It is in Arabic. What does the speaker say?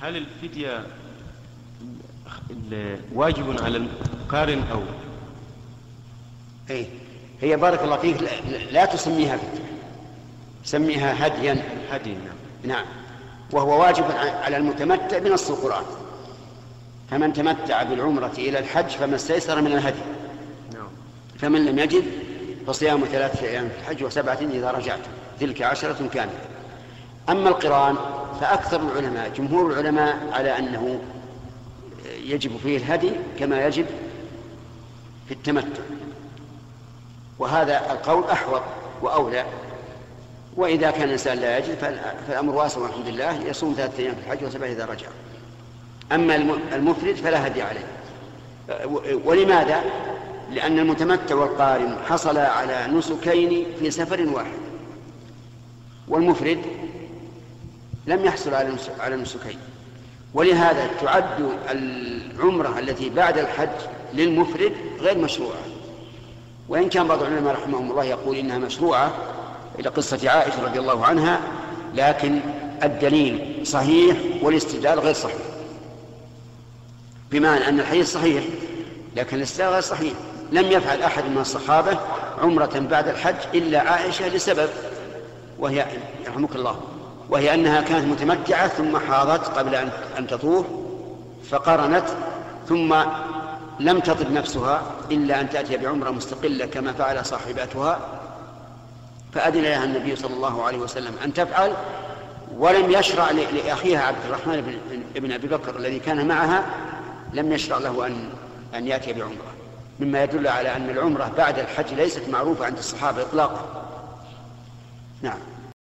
هل الفدية واجب على القارن أو؟ أي هي بارك الله فيك لا, تسميها فدية. سميها هديا. هدي نعم. نعم. وهو واجب على المتمتع بنص القرآن. فمن تمتع بالعمرة إلى الحج فما استيسر من الهدي. نعم. فمن لم يجد فصيام ثلاثة أيام في الحج وسبعة إذا رجعت. تلك عشرة كاملة. أما القرآن فأكثر العلماء جمهور العلماء على أنه يجب فيه الهدي كما يجب في التمتع. وهذا القول أحوط وأولى. وإذا كان الإنسان لا يجد فالأمر واسع والحمد لله يصوم ثلاثة أيام في الحج وسبعة إذا رجع. أما المفرد فلا هدي عليه. ولماذا؟ لأن المتمتع والقارن حصل على نسكين في سفر واحد. والمفرد لم يحصل على النسكين ولهذا تعد العمرة التي بعد الحج للمفرد غير مشروعة. وإن كان بعض العلماء رحمهم الله يقول إنها مشروعة إلى قصة عائشة رضي الله عنها لكن الدليل صحيح والاستدلال غير صحيح. بمعنى أن الحديث صحيح لكن الاستدلال غير صحيح. لم يفعل أحد من الصحابة عمرة بعد الحج إلا عائشة لسبب وهي يرحمك الله. وهي أنها كانت متمتعة ثم حاضت قبل أن تطوف فقرنت ثم لم تطب نفسها إلا أن تأتي بعمرة مستقلة كما فعل صاحباتها فأذن لها النبي صلى الله عليه وسلم أن تفعل ولم يشرع لأخيها عبد الرحمن بن أبي بكر الذي كان معها لم يشرع له أن أن يأتي بعمرة. مما يدل على أن العمرة بعد الحج ليست معروفة عند الصحابة إطلاقا. نعم.